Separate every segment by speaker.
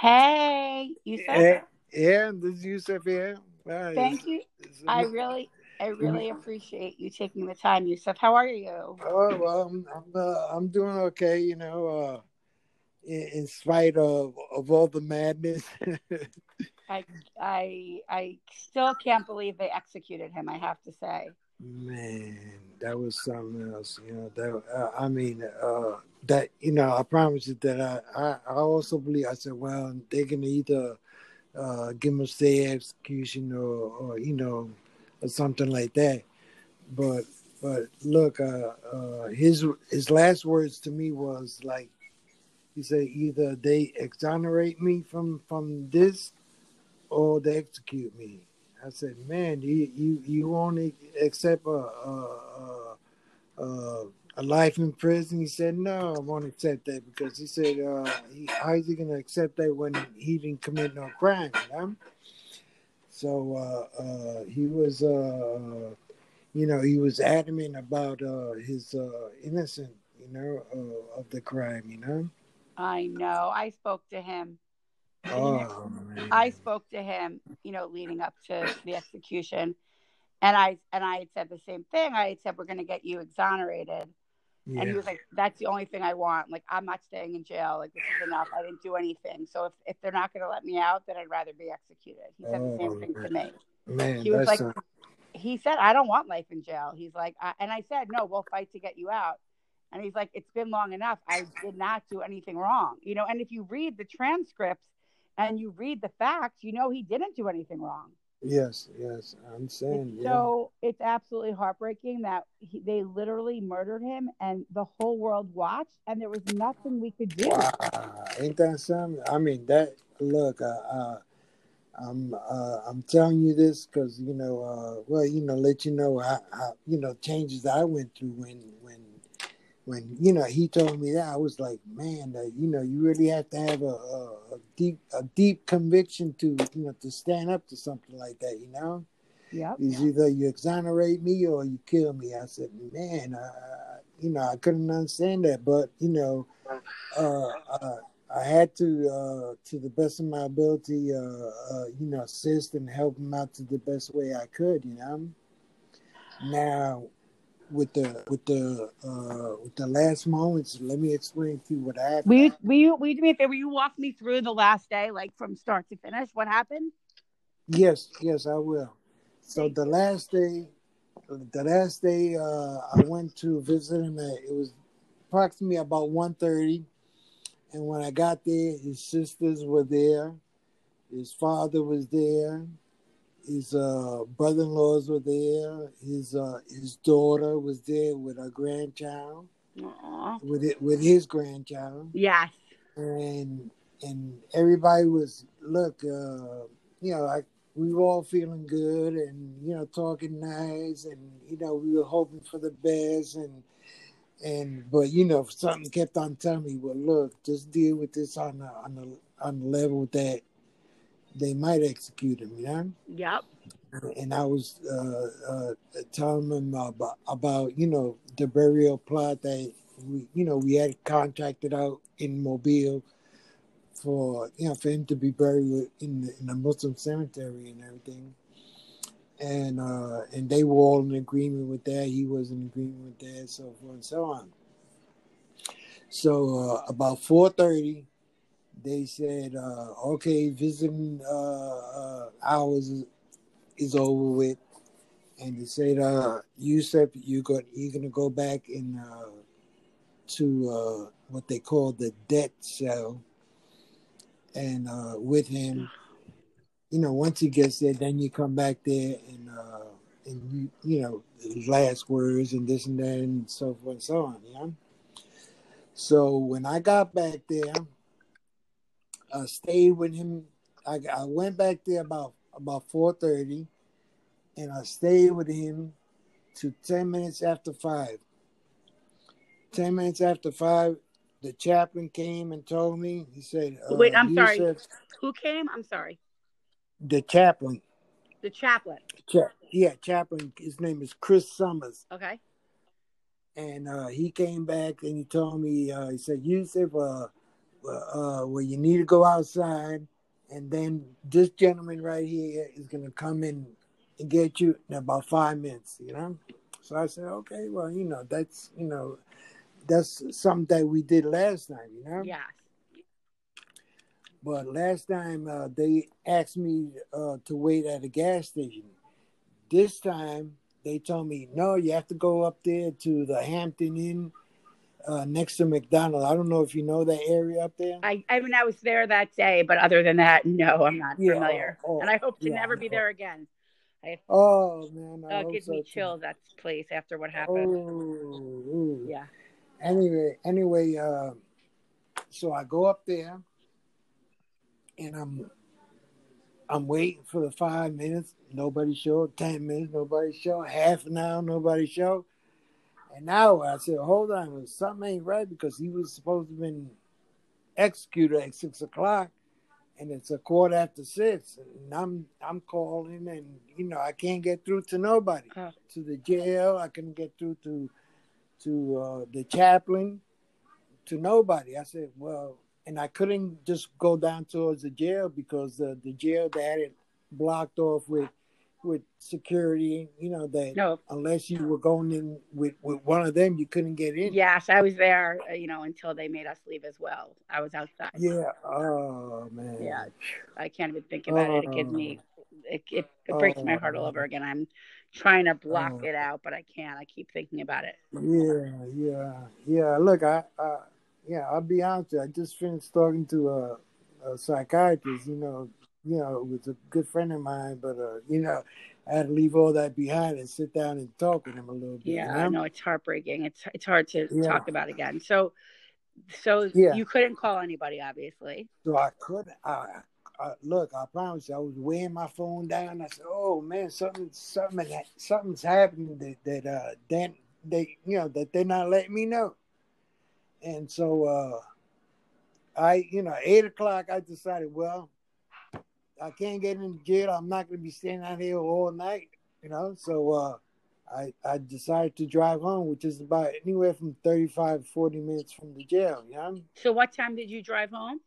Speaker 1: Hey, said.
Speaker 2: Yeah, this is Yusuf here.
Speaker 1: Thank you. I really, I really appreciate you taking the time, Yusuf. How are you?
Speaker 2: Oh well, I'm I'm, uh, I'm doing okay. You know, uh, in, in spite of of all the madness.
Speaker 1: I, I, I still can't believe they executed him. I have to say.
Speaker 2: Man, that was something else. You know, that uh, I mean, uh, that you know, I promise you that I, I, I also believe. I said, well, they're gonna either uh, give him a stay execution or, or you know, or something like that. But but look, uh, uh, his his last words to me was like, he said, either they exonerate me from from this, or they execute me. I said, man, you you you only accept a a, a, a, life in prison? He said, no, I won't accept that because he said, uh, he, how is he gonna accept that when he didn't commit no crime? You know? So uh, uh, he was, uh, you know, he was adamant about uh, his uh, innocence, you know, of the crime, you know.
Speaker 1: I know. I spoke to him.
Speaker 2: Oh.
Speaker 1: I spoke to him, you know, leading up to the execution, and I and I had said the same thing. I had said we're going to get you exonerated,
Speaker 2: yeah.
Speaker 1: and he was like, "That's the only thing I want. Like, I'm not staying in jail. Like, this is enough. I didn't do anything. So if if they're not going to let me out, then I'd rather be executed." He said the
Speaker 2: Oh,
Speaker 1: same thing to me.
Speaker 2: man,
Speaker 1: he was like-
Speaker 2: uh,
Speaker 1: He said, "I don't want life in jail." He's like, I, and I said, "No, we'll fight to get you out." And he's like, "It's been long enough. I did not do anything wrong, you know." And if you read the transcripts and you read the facts, you know he didn't do anything wrong.
Speaker 2: yes, yes, I'm saying,
Speaker 1: It's
Speaker 2: yeah.
Speaker 1: So it's absolutely heartbreaking that he, they literally murdered him, and the whole world watched, and there was nothing we could do.
Speaker 2: Wow, ain't that something? I mean, that look, uh, uh, I'm uh, I'm telling you this because you know, uh, well, you know, let you know how, how you know changes I went through when when when you know he told me that I was like, man, uh, you know, you really have to have a, a, a deep a deep conviction to you know to stand up to something like that, you know.
Speaker 1: Yep.
Speaker 2: It's either you exonerate me or you kill me. I said, man, uh, you know, I couldn't understand that, but you know, uh, uh, I had to, uh, to the best of my ability, uh, uh, you know, assist and help him out to the best way I could. You know. Now, with the with the uh, with the last moments, let me explain to you what happened.
Speaker 1: Will you, will you, will you do me a favor? Will you walk me through the last day, like from start to finish? What happened?
Speaker 2: Yes, yes, I will. So the last day, the last day, uh, I went to visit him. At, it was approximately about 1.30. and when I got there, his sisters were there, his father was there, his uh, brother-in-laws were there, his uh, his daughter was there with her grandchild,
Speaker 1: Aw.
Speaker 2: with it with his grandchild
Speaker 1: Yes.
Speaker 2: and and everybody was look uh you know like we were all feeling good and you know talking nice and you know we were hoping for the best and and but you know something kept on telling me well look just deal with this on the on the on the level that they might execute him you know
Speaker 1: Yep.
Speaker 2: and I was uh, uh, telling him about, about you know the burial plot that we you know we had contracted out in Mobile for you know for him to be buried in the, in a Muslim cemetery and everything, and uh, and they were all in agreement with that. He was in agreement with that, so forth and so on. So uh, about four thirty, they said, uh, "Okay, visiting uh, uh, hours is, over with," and they said, uh, "Yusuf, you got you're gonna go back in uh, to uh, what they call the debt cell, and with him, you know, once he gets there, then you come back there and and you you know last words and this and that and so forth and so on, you know." So when I got back there, I stayed with him. I, I went back there about about four thirty, and I stayed with him to ten minutes after five. Ten minutes after five, the chaplain came and told me. He said, uh,
Speaker 1: Wait, I'm sorry.
Speaker 2: said-
Speaker 1: Who came? I'm sorry.
Speaker 2: The chaplain,
Speaker 1: The chaplain.
Speaker 2: cha- yeah, chaplain. His name is Chris Summers."
Speaker 1: Okay.
Speaker 2: and uh, he came back and he told me uh, he said Yusuf, uh, uh, where you need to go outside, and then this gentleman right here is gonna come in and get you in about five minutes. You know. So I said, okay, well, you know, that's you know, that's something that we did last time. You know.
Speaker 1: Yeah.
Speaker 2: But last time uh, they asked me uh, to wait at a gas station. This time they told me, no, you have to go up there to the Hampton Inn uh, next to McDonald. I don't know if you know that area up there.
Speaker 1: I, I mean, I was there that day, but other than that, no, I'm not
Speaker 2: Yeah,
Speaker 1: familiar.
Speaker 2: oh,
Speaker 1: and I hope to
Speaker 2: yeah,
Speaker 1: never be there again. I,
Speaker 2: Oh man, I
Speaker 1: uh, gives
Speaker 2: so
Speaker 1: me chills that place after what happened.
Speaker 2: Oh.
Speaker 1: Yeah.
Speaker 2: Anyway, anyway, uh, so I go up there, and I'm I'm waiting for the five minutes. Nobody showed. Ten minutes. Nobody showed. Half an hour. Nobody showed. An now I said, hold on, something ain't right because he was supposed to have been executed at six o'clock, and it's a quarter after six. And I'm I'm calling, and you know I can't get through to nobody.
Speaker 1: Oh.
Speaker 2: To the jail, I couldn't get through to to uh, the chaplain, to nobody. I said, well, and I couldn't just go down towards the jail because the the jail they had it blocked off with with security. You know that
Speaker 1: No.
Speaker 2: unless you were going in with with one of them, you couldn't get in.
Speaker 1: Yes, I was there, uh, you know, until they made us leave as well. I was outside.
Speaker 2: Yeah. Oh man.
Speaker 1: Yeah. I can't even think about it. It gives me, it, it, it breaks my heart all over again. I'm trying to block
Speaker 2: Oh.
Speaker 1: it out, but I can't. I keep thinking about it.
Speaker 2: Yeah, yeah, yeah. Look, I, I yeah, I'll be honest. with you, I just finished talking to a, a psychiatrist. You know, you know, it was a good friend of mine, but uh, you know, I had to leave all that behind and sit down and talk with him a little bit.
Speaker 1: Yeah? I know it's heartbreaking. It's it's hard to
Speaker 2: Yeah.
Speaker 1: talk about again. So, so
Speaker 2: Yeah.
Speaker 1: you couldn't call anybody, obviously.
Speaker 2: So I couldn't. I, I look. I promise you, I was weighing my phone down. I said, "Oh man, something, something, something's happening that that uh, that they, you know, that they're not letting me know." And so, uh, I, you know, eight o'clock, I decided, well, I can't get into jail. I'm not going to be staying out here all night, you know. So, uh, I I decided to drive home, which is about anywhere from 35 40 minutes from the jail. You know,
Speaker 1: So, what time did you drive home?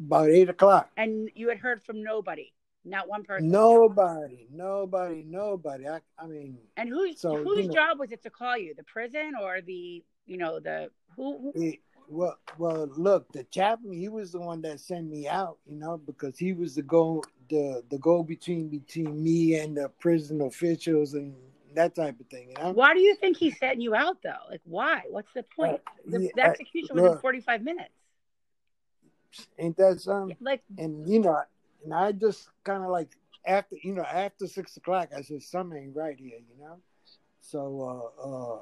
Speaker 2: about eight o'clock.
Speaker 1: And you had heard from nobody, not one person.
Speaker 2: Nobody, nobody, nobody. I, I mean,
Speaker 1: And whose
Speaker 2: So,
Speaker 1: whose
Speaker 2: you know-
Speaker 1: job was it to call you? The prison or the you know the who? who-
Speaker 2: it, well, well, look, the chaplain, he was the one that sent me out, you know, because he was the go, the the go between between me and the prison officials and that type of thing, you know.
Speaker 1: Why do you think he's setting you out though? Like why? What's the point? The,
Speaker 2: yeah,
Speaker 1: the execution was in forty five minutes.
Speaker 2: Ain't that something?
Speaker 1: Like
Speaker 2: And you know, and I just kind of like after, you know, after six o'clock, I said something ain't right here, you know. So, uh, uh,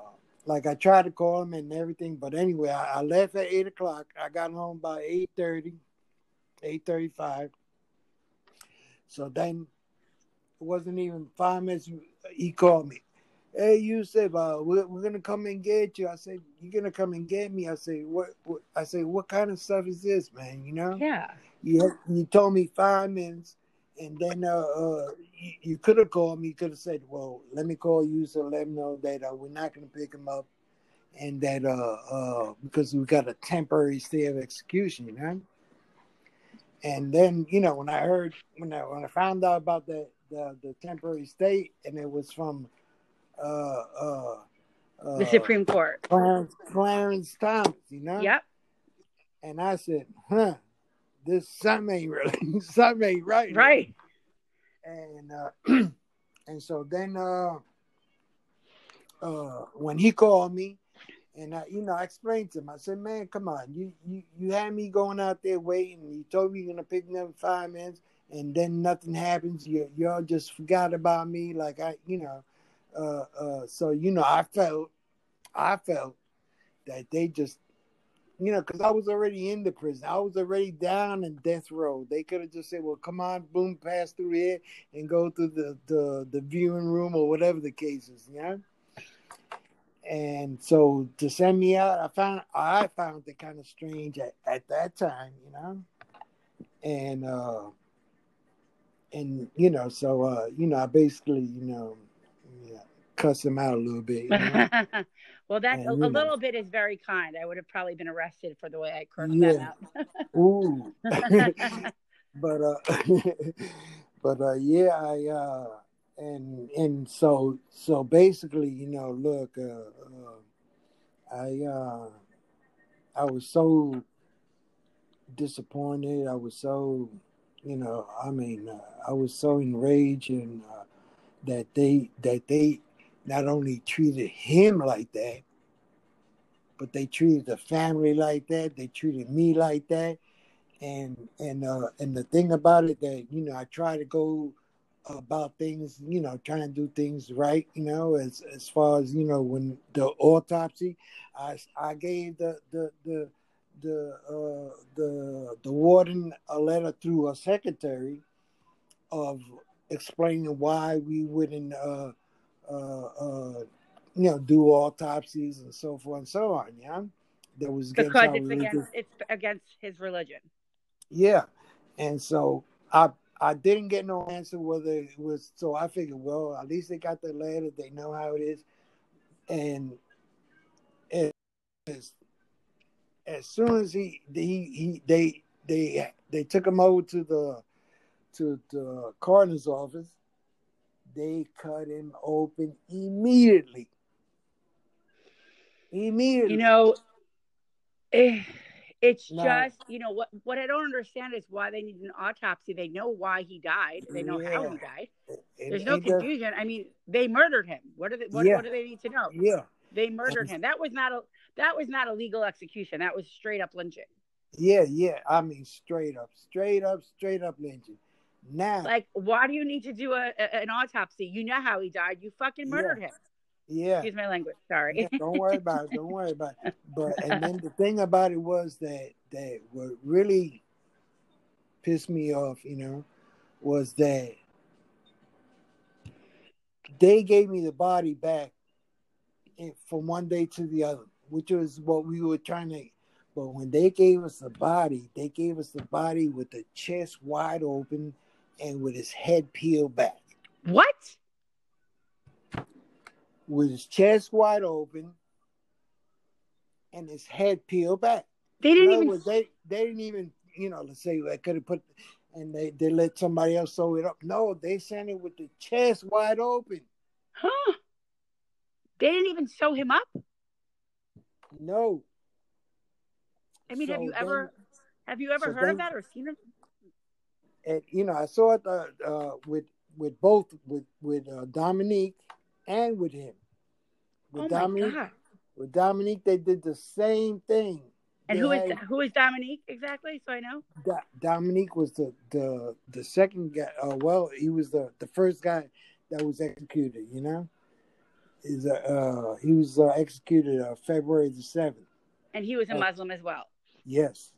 Speaker 2: like I tried to call him and everything, but anyway, I, I left at eight o'clock. I got home by 8.30, 8.35. So then it wasn't even five minutes. He called me. Hey, Yusuf, uh, we're, we're gonna come and get you. I said, You're gonna come and get me. I say, what, what I say, what kind of stuff is this, man? You know?
Speaker 1: yeah.
Speaker 2: You you told me five minutes, and then uh, uh you, you could have called me. You could have said, "Well, let me call you so let him know that uh, we're not going to pick him up, and that uh uh because we got a temporary stay of execution, you know." And then you know when I heard when I when I found out about the the, the temporary stay, and it was from uh uh. uh
Speaker 1: The Supreme Court.
Speaker 2: Clarence, Clarence Thomas, you know.
Speaker 1: Yep.
Speaker 2: And I said, huh, this something ain't really something ain't right.
Speaker 1: Right.
Speaker 2: And uh and so then uh uh when he called me and I you know I explained to him, I said, Man, come on, you you, you had me going out there waiting, you told me you're gonna pick me up in five minutes and then nothing happens. You y'all just forgot about me, like I you know, uh uh so you know I felt I felt that they just you know, because I was already in the prison. I was already down in death row. They could have just said, "Well, come on, boom, pass through here and go through the the, the viewing room or whatever the case is." You know. And so to send me out, I found I found it kind of strange at, at that time, you know. And uh and you know, so uh, you know, I basically, you know, yeah, cuss him out a little bit. You know?
Speaker 1: well, that's a, a little bit is very kind. I would have probably been arrested for the way I cursed
Speaker 2: Yeah.
Speaker 1: that
Speaker 2: Ooh.
Speaker 1: out.
Speaker 2: but uh but uh yeah i uh and and so so basically you know look uh, uh i uh i was so disappointed i was so you know i mean uh, i was so enraged and uh, that they that they not only treated him like that but they treated the family like that. They treated me like that. And and uh and the thing about it that you know i try to go about things you know trying to do things right you know as as far as you know when the autopsy i i gave the the the the uh the the warden a letter through a secretary of explaining why we wouldn't uh uh uh you know do autopsies and so forth and so on yeah that was
Speaker 1: because it's against it's against his religion.
Speaker 2: yeah. And so I I didn't get no answer whether it was so I figured, well, at least they got the letter, they know how it is. And as as soon as he he, he they they they took him over to the to the coroner's office, they cut him open immediately. Immediately.
Speaker 1: You know, eh, it's
Speaker 2: No.
Speaker 1: just you know what what I don't understand is why they need an autopsy. They know why he died. They know how he
Speaker 2: Yeah.
Speaker 1: died. There's no confusion. I mean, they murdered him. What do they what,
Speaker 2: Yeah.
Speaker 1: what do they need to know?
Speaker 2: Yeah.
Speaker 1: They murdered him. That was not a that was not a legal execution. That was straight up lynching.
Speaker 2: Yeah, yeah. I mean, straight up, straight up, straight up lynching. Now,
Speaker 1: Like, why do you need to do a, a- an autopsy? You know how he died. You fucking murdered him.
Speaker 2: yeah,
Speaker 1: Excuse my language. Sorry.
Speaker 2: yeah, don't worry about it. Don't worry about it. But and then the thing about it was that that what really pissed me off, you know, was that they gave me the body back from one day to the other, which was what we were trying to. But when they gave us the body, they gave us the body with the chest wide open and with his head peeled back.
Speaker 1: what?
Speaker 2: with his chest wide open and his head peeled back.
Speaker 1: They didn't even
Speaker 2: words, they they didn't even you know let's say I could have put and they they let somebody else sew it up. No, they sent it with the chest wide open.
Speaker 1: huh? They didn't even sew him up.
Speaker 2: No,
Speaker 1: I mean, have you
Speaker 2: then-
Speaker 1: ever have you ever
Speaker 2: so
Speaker 1: heard of that or seen it?
Speaker 2: And you know I saw it uh, uh, with with both with with uh, Dominique and with him. With
Speaker 1: Oh my
Speaker 2: Dominique,
Speaker 1: god!
Speaker 2: with Dominique, they did the same thing.
Speaker 1: And
Speaker 2: They
Speaker 1: who is
Speaker 2: had-
Speaker 1: who is Dominique exactly? So I know.
Speaker 2: Do- Dominique was the the the second guy. Uh, well, he was the the first guy that was executed. You know, is uh he was uh, executed uh, February the seventh.
Speaker 1: And he was a. Muslim as well.
Speaker 2: Yes,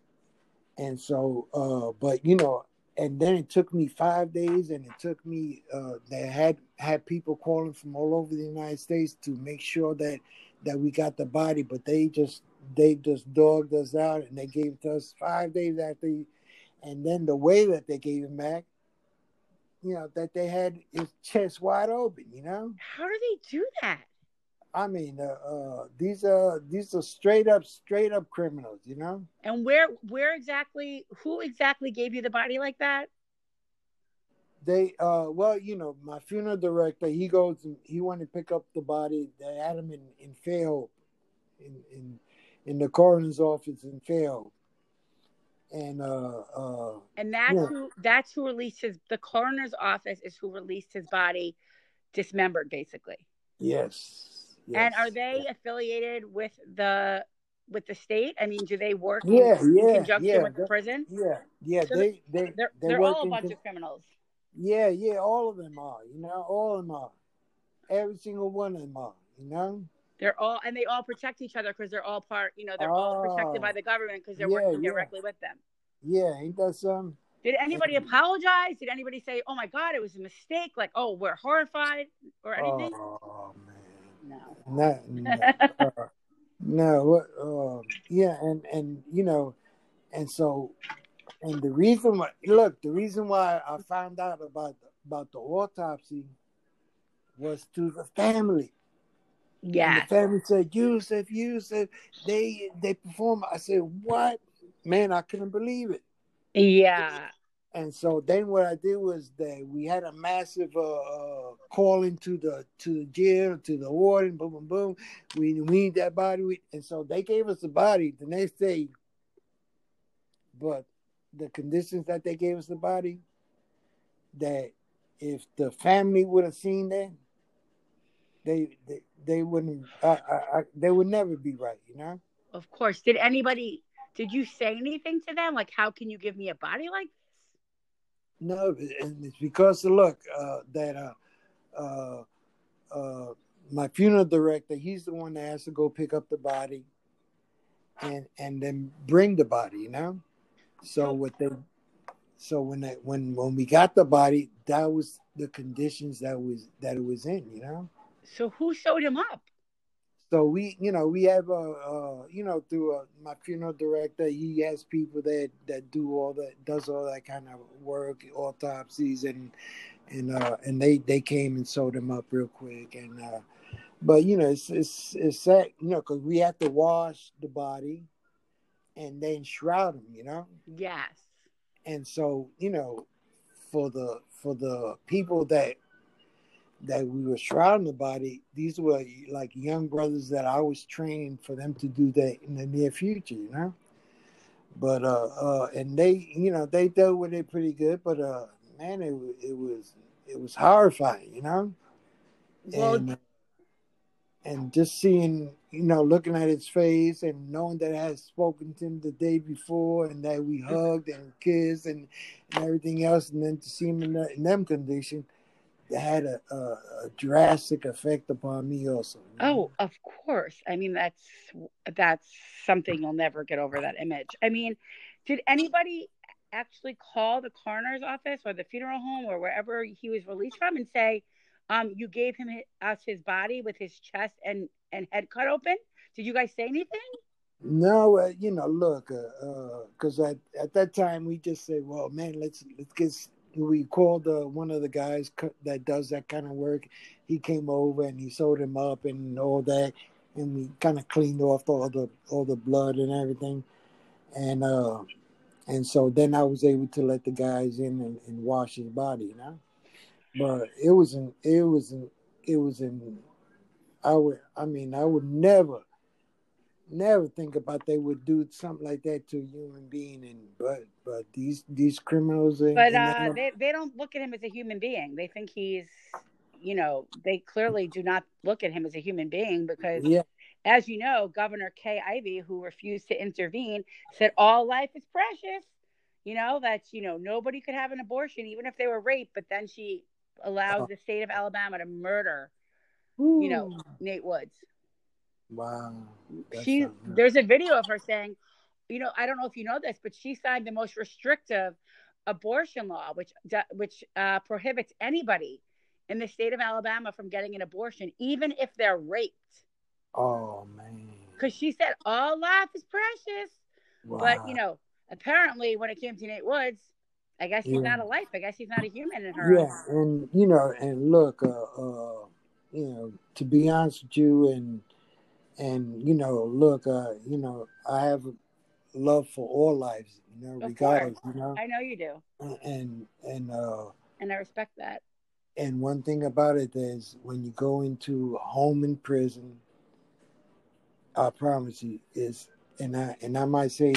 Speaker 2: and so uh, but you know, and then it took me five days, and it took me uh, they had had people calling from all over the United States to make sure that that we got the body, but they just they just dogged us out, and they gave it to us five days after. And then the way that they gave him back, you know, that they had his chest wide open. You know,
Speaker 1: How do they do that?
Speaker 2: I mean, uh, uh, these are these are straight up straight up criminals. You know.
Speaker 1: And where where exactly? Who exactly gave you the body like that?
Speaker 2: they uh well you know my funeral director he goes and he wanted to pick up the body they had him in in Fairhope in in in the coroner's office in Fairhope and uh uh
Speaker 1: And that's
Speaker 2: Yeah.
Speaker 1: who that's who released his. The coroner's office is who released his body, dismembered, basically.
Speaker 2: yes,
Speaker 1: And are they affiliated with the with the state? I mean, do they work in-
Speaker 2: Yeah,
Speaker 1: in,
Speaker 2: yeah,
Speaker 1: conjunction
Speaker 2: yeah.
Speaker 1: with the prison?
Speaker 2: yeah yeah
Speaker 1: So
Speaker 2: they they
Speaker 1: They're
Speaker 2: they
Speaker 1: they're all a bunch
Speaker 2: con-
Speaker 1: of criminals.
Speaker 2: yeah yeah all of them are you know all of them are every single one of them are you know
Speaker 1: They're all and they all protect each other because they're all part. You know, they're all protected
Speaker 2: Oh.
Speaker 1: by the government because they're
Speaker 2: Yeah,
Speaker 1: working
Speaker 2: yeah.
Speaker 1: directly with them.
Speaker 2: yeah ain't that some?
Speaker 1: Did anybody
Speaker 2: Yeah.
Speaker 1: apologize? Did anybody say, "Oh my God, it was a mistake"? Like, "Oh, we're horrified" or anything?
Speaker 2: oh
Speaker 1: no.
Speaker 2: no, no. uh, no what um yeah and and you know and so and the reason why look the reason why i found out about about the autopsy was to the family.
Speaker 1: Yeah.
Speaker 2: And the family said, Yusuf, Yusuf, they they perform. I said, What? Man, I couldn't believe it.
Speaker 1: Yeah.
Speaker 2: And so then what I did was that we had a massive uh, uh, calling to the to the jail, to the warden, boom, boom, boom. We, we need that body. We, and so they gave us the body the next day. But the conditions that they gave us the body, that if the family would have seen that, they they, they wouldn't I, I, I, they would never be right, you know.
Speaker 1: Of course. Did anybody? Did you say anything to them? Like, how can you give me a body like?
Speaker 2: No, and it's because look uh, that uh, uh, uh, my funeral director, he's the one that has to go pick up the body, and and then bring the body, you know. So what they, so when they, when when we got the body, that was the conditions that was that it was in, you know.
Speaker 1: So who showed him up?
Speaker 2: So we, you know, we have a, uh, you know, through uh, my funeral director, he has people that that do all that, does all that kind of work, autopsies, and and uh, and they they came and sewed him up real quick, and uh, but you know, it's it's it's sad, you know, because we have to wash the body, and then shroud him, you know.
Speaker 1: Yes.
Speaker 2: And so, you know, for the for the people that that we were shrouding the body, these were like young brothers that I was training for them to do that in the near future, you know. But uh, uh, and they, you know, they dealt with it pretty good. But uh, man, it it was it was horrifying, you know.
Speaker 1: Well,
Speaker 2: and, and just seeing, you know, looking at his face and knowing that I had spoken to him the day before and that we hugged and kissed and, and everything else, and then to see him in, that, in them condition had a, a, a, drastic effect upon me also.
Speaker 1: Oh, of course. I mean, that's that's something you'll never get over that image. I mean, did anybody actually call the coroner's office or the funeral home or wherever he was released from and say, um, you gave him us his body with his chest and and head cut open? Did you guys say anything?
Speaker 2: No, uh, you know, look, because uh, uh, at at that time we just said, well, man, let's let's get we called uh, one of the guys that does that kind of work. He came over and he sewed him up and all that, and we kind of cleaned off all the all the blood and everything, and uh, and so then I was able to let the guys in and, and wash his body, you know. But it was it was it was I would I mean I would never never think about they would do something like that to a human being and but but these these criminals and,
Speaker 1: but uh, they, they don't look at him as a human being they think he's you know they clearly do not look at him as a human being because
Speaker 2: yeah.
Speaker 1: as you know governor kay ivey who refused to intervene said all life is precious you know that you know nobody could have an abortion even if they were raped but then she allowed oh. the state of alabama to murder Ooh. you know nate woods
Speaker 2: Wow.
Speaker 1: That's she there's a video of her saying, you know, I don't know if you know this, but she signed the most restrictive abortion law, which which uh, prohibits anybody in the state of Alabama from getting an abortion, even if they're raped.
Speaker 2: Oh man.
Speaker 1: Because she said all life is precious, wow. but you know, apparently when it came to Nate Woods, I guess he's yeah. not a life. I guess he's not a human in her.
Speaker 2: Yeah, and you know, and look, uh, uh, you know, to be honest with you, and and you know, look, uh, you know, I have a love for all lives, you know, of regardless, course. you know.
Speaker 1: I know you do.
Speaker 2: And and uh
Speaker 1: and I respect that.
Speaker 2: And one thing about it is when you go into a home in prison, I promise you is and I and I might say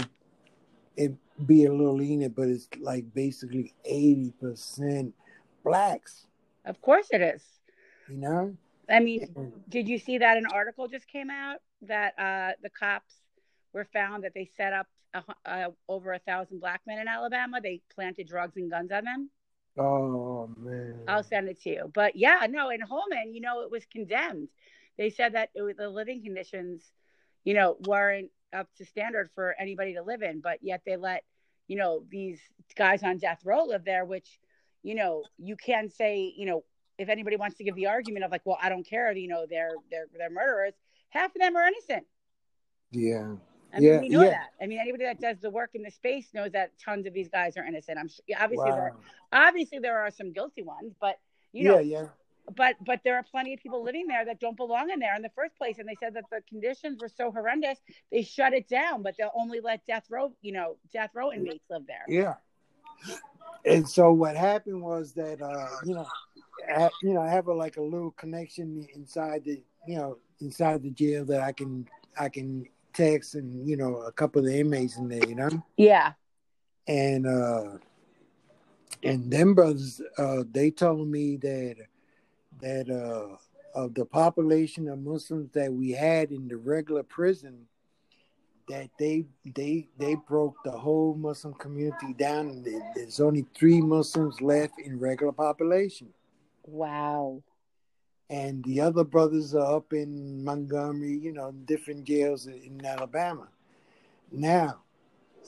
Speaker 2: it be a little lenient, but it's like basically eighty percent blacks.
Speaker 1: Of course it is.
Speaker 2: You know?
Speaker 1: I mean, did you see that an article just came out that uh, the cops were found that they set up a, uh, over a thousand black men in Alabama? They planted drugs and guns on them.
Speaker 2: Oh man!
Speaker 1: I'll send it to you. But yeah, no, in Holman, you know, it was condemned. They said that it was, the living conditions, you know, weren't up to standard for anybody to live in, but yet they let, you know, these guys on death row live there, which, you know, you can say, you know, if anybody wants to give the argument of like, well, I don't care, you know, they're they're they're murderers. Half of them are innocent.
Speaker 2: Yeah.
Speaker 1: I mean,
Speaker 2: yeah,
Speaker 1: we know
Speaker 2: yeah.
Speaker 1: that. I mean, anybody that does the work in the space knows that tons of these guys are innocent. I'm sure, obviously wow. there, obviously there are some guilty ones, but you know,
Speaker 2: yeah, yeah.
Speaker 1: but but there are plenty of people living there that don't belong in there in the first place and they said that the conditions were so horrendous they shut it down but they'll only let death row you know death row inmates live there
Speaker 2: Yeah. And so what happened was that uh, you know, I, you know, I have a, like a little connection inside the, you know, inside the jail that I can I can text and you know a couple of the inmates in there, you know,
Speaker 1: yeah.
Speaker 2: And uh, and them brothers, uh, they told me that that uh, of the population of Muslims that we had in the regular prison, that they they they broke the whole Muslim community down. and There's only three Muslims left in regular population,
Speaker 1: wow
Speaker 2: and the other brothers are up in Montgomery, you know, different jails in Alabama. Now,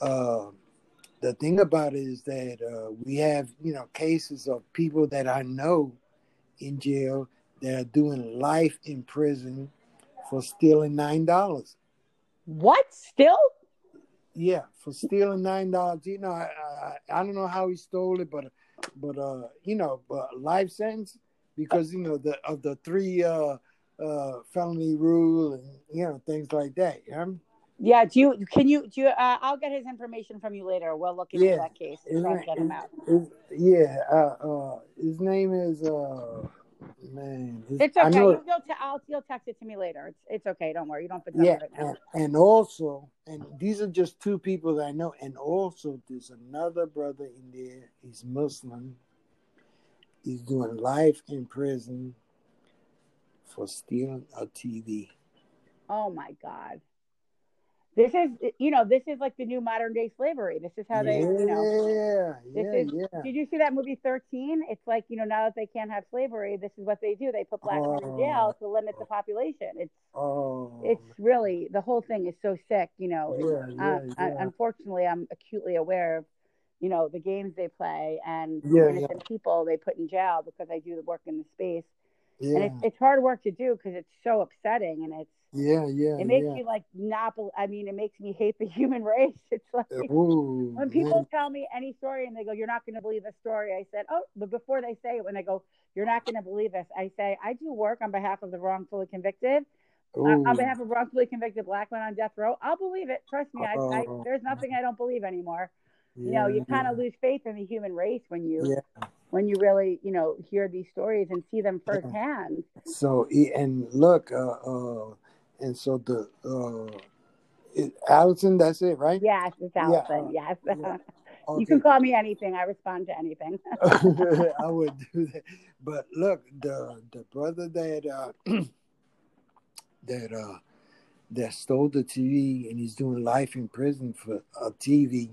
Speaker 2: uh, the thing about it is that uh, we have you know cases of people that I know in jail that are doing life in prison for stealing nine dollars.
Speaker 1: what still
Speaker 2: Yeah, for stealing nine dollars. You know, I, I I don't know how he stole it, but but uh, you know, but life sentence because you know the of the three uh uh felony rule and you know things like that. You know?
Speaker 1: yeah do you can you do you uh, i'll get his information from you later we'll look into
Speaker 2: Yeah.
Speaker 1: that case and try to get him out
Speaker 2: yeah, uh, uh, his name is uh, man.
Speaker 1: it's okay
Speaker 2: know
Speaker 1: you,
Speaker 2: it-
Speaker 1: you'll, I'll, you'll text it to me later it's it's okay don't worry you don't have to
Speaker 2: yeah, and, and also, and these are just two people that I know, and also there's another brother in there. He's Muslim. He's doing life in prison for stealing a TV.
Speaker 1: Oh my God. This is, you know, this is like the new modern day slavery. This is how they,
Speaker 2: yeah,
Speaker 1: you know.
Speaker 2: yeah,
Speaker 1: is-
Speaker 2: yeah.
Speaker 1: Did you see that movie 13? It's like, you know, now that they can't have slavery, this is what they do. They put black men in jail oh. to limit the population. It's,
Speaker 2: Oh,
Speaker 1: it's really, the whole thing is so sick, you know.
Speaker 2: yeah, yeah.
Speaker 1: Unfortunately, I'm acutely aware of, you know, the games they play and the innocent people they put in jail because I do the work in the space.
Speaker 2: yeah,
Speaker 1: And it's, it's hard work to do because it's so upsetting and it's,
Speaker 2: yeah, yeah,
Speaker 1: it makes
Speaker 2: yeah.
Speaker 1: me like not. I mean, it makes me hate the human race. It's like
Speaker 2: Ooh,
Speaker 1: when people tell me any story and they go, "You're not going to believe this story," I said, "Oh," but before they say it, when they go, "You're not going to believe this," I say, "I do work on behalf of the wrongfully convicted, uh, on behalf of wrongfully convicted black men on death row. I'll believe it. Trust me. I, I,
Speaker 2: Oh.
Speaker 1: there's nothing I don't believe anymore. You know, you kind of lose faith in the human race when you
Speaker 2: Yeah.
Speaker 1: when you really, you know, hear these stories and see them firsthand.
Speaker 2: So and look, uh, uh, and so the uh, it, Allison, that's it, right?
Speaker 1: Yes, it's
Speaker 2: Yeah,
Speaker 1: Allison.
Speaker 2: uh,
Speaker 1: yes.
Speaker 2: yeah.
Speaker 1: You can call me anything. I respond to anything.
Speaker 2: I would do that. But look, the the brother that uh, that uh, that stole the TV and he's doing life in prison for a TV.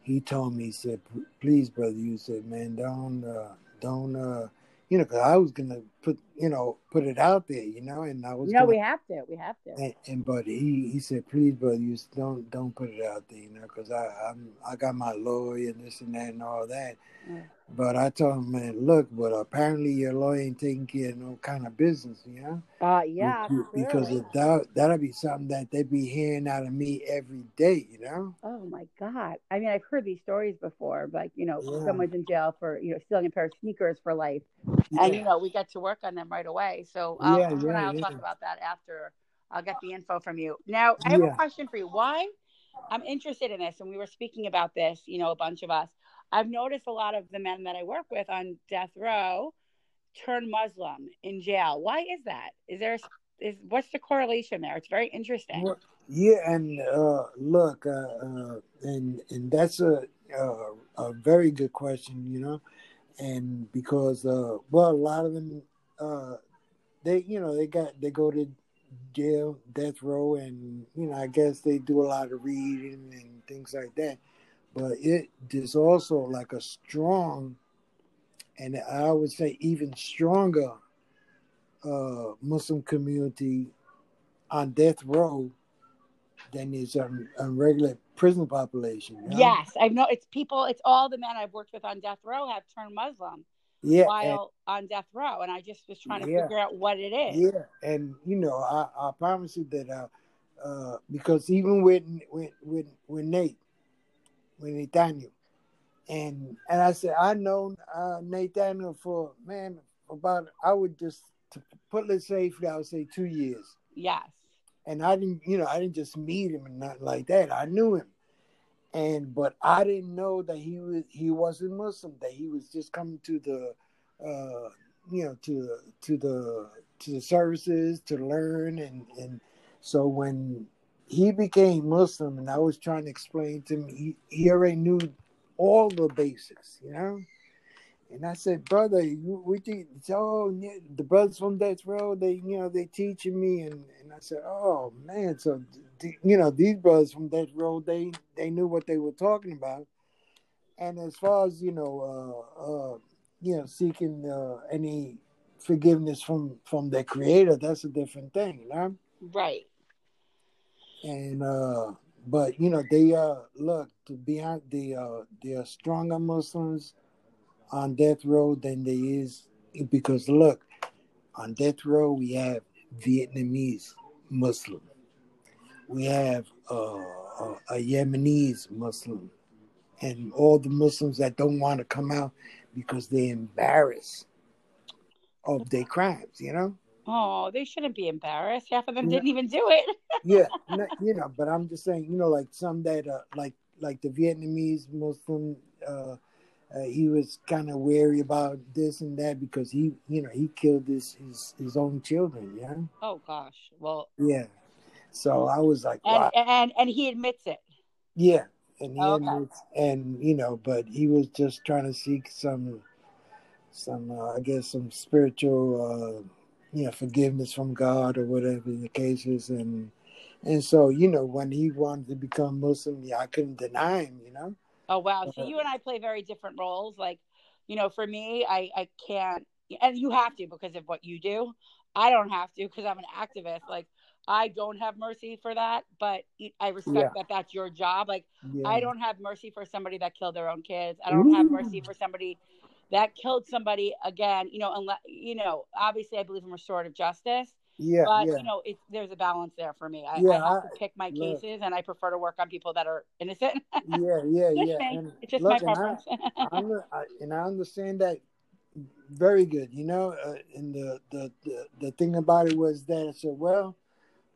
Speaker 2: He told me, he said, "Please, brother," you said, "Man, don't uh, don't uh, you know, 'cause I was gonna put you know put it out there, you know, and I was
Speaker 1: no,
Speaker 2: gonna
Speaker 1: we have to. We have to.
Speaker 2: and, and but he he said, please, brother, you don't don't put it out there, you know, because I I'm I got my lawyer and this and that and all that.
Speaker 1: Mm.
Speaker 2: But I told him, man, look, but apparently your lawyer ain't taking care of no kind of business, you know.
Speaker 1: Uh, yeah,
Speaker 2: Be- because that that'll be something that they be hearing out of me every day, you know.
Speaker 1: Oh my God. I mean, I've heard these stories before, like, you know,
Speaker 2: Yeah.
Speaker 1: someone's in jail for, you know, stealing a pair of sneakers for life. And, you know, we get to work on them right away. So I'll,
Speaker 2: Yeah, yeah,
Speaker 1: I'll talk about that after I'll get the info from you. Now, I have a question for you. Why? I'm interested in this. And we were speaking about this, you know, a bunch of us. I've noticed a lot of the men that I work with on death row turn Muslim in jail. Why is that? Is there, is what's the correlation there? It's very interesting.
Speaker 2: Well, yeah, and uh, look, uh, uh, and and that's a, a a very good question, you know, and because uh, well, a lot of them, uh, they you know they got they go to jail, death row, and you know I guess they do a lot of reading and things like that. But it is also like a strong, and I would say even stronger, uh, Muslim community on death row than is on, on regular prison population. you know?
Speaker 1: Yes, I know it's people. It's all the men I've worked with on death row have turned Muslim
Speaker 2: Yeah. and-
Speaker 1: while on death row, and I just was trying to
Speaker 2: Yeah.
Speaker 1: figure out what it is.
Speaker 2: Yeah, and you know, I, I promise you that uh, uh, because even with with with with Nate, with Nathaniel, and and I said I know uh, Nathaniel for man about I would just to put it safely, I would say two years.
Speaker 1: Yes.
Speaker 2: And I didn't, you know, I didn't just meet him and nothing like that. I knew him, and but I didn't know that he was he wasn't Muslim. That he was just coming to the, uh, you know, to the to the to the services to learn and and so when he became Muslim and I was trying to explain to him, he, he already knew all the basics, you know. And I said, brother, we think oh the brothers from Death Row, they you know they teaching me, and, and I said, oh man, so you know these brothers from Death Row, they they knew what they were talking about. And as far as you know, uh, uh, you know, seeking uh, any forgiveness from from their creator, that's a different thing, you know.
Speaker 1: Right.
Speaker 2: And uh, but you know they uh look to be honest, they uh they are stronger Muslims on death row than there is because look, on death row we have Vietnamese Muslim, we have uh, a, a Yemenis Muslim, and all the Muslims that don't want to come out because they're embarrassed of their crimes, you know.
Speaker 1: Oh, they shouldn't be embarrassed. Half of them didn't even do it.
Speaker 2: yeah, you know, but I'm just saying, you know, like some that uh, like like the Vietnamese Muslim uh, uh, he was kind of wary about this and that because he, you know, he killed his his, his own children. Yeah.
Speaker 1: Oh gosh. Well.
Speaker 2: Yeah. So I was like,
Speaker 1: and wow. and, and he admits it.
Speaker 2: Yeah, and he okay. admits, and you know, but he was just trying to seek some, some, uh, I guess, some spiritual, uh, you know, forgiveness from God or whatever the case is, and and so you know, when he wanted to become Muslim, yeah, I couldn't deny him, you know.
Speaker 1: Oh wow! So you and I play very different roles. Like, you know, for me, I I can't, and you have to because of what you do. I don't have to because I'm an activist. Like, I don't have mercy for that, but I respect yeah. that that's your job. Like, yeah. I don't have mercy for somebody that killed their own kids. I don't Ooh. have mercy for somebody that killed somebody again. You know, unless you know, obviously, I believe in restorative justice.
Speaker 2: Yeah,
Speaker 1: but
Speaker 2: yeah.
Speaker 1: you know, it, there's a balance there for me. I, yeah, I have to pick my look, cases, and I prefer to work on people that are innocent.
Speaker 2: yeah, yeah, yeah.
Speaker 1: And it's just look, my preference.
Speaker 2: And I, I, and I understand that very good. You know, uh, and the, the the the thing about it was that I said, well,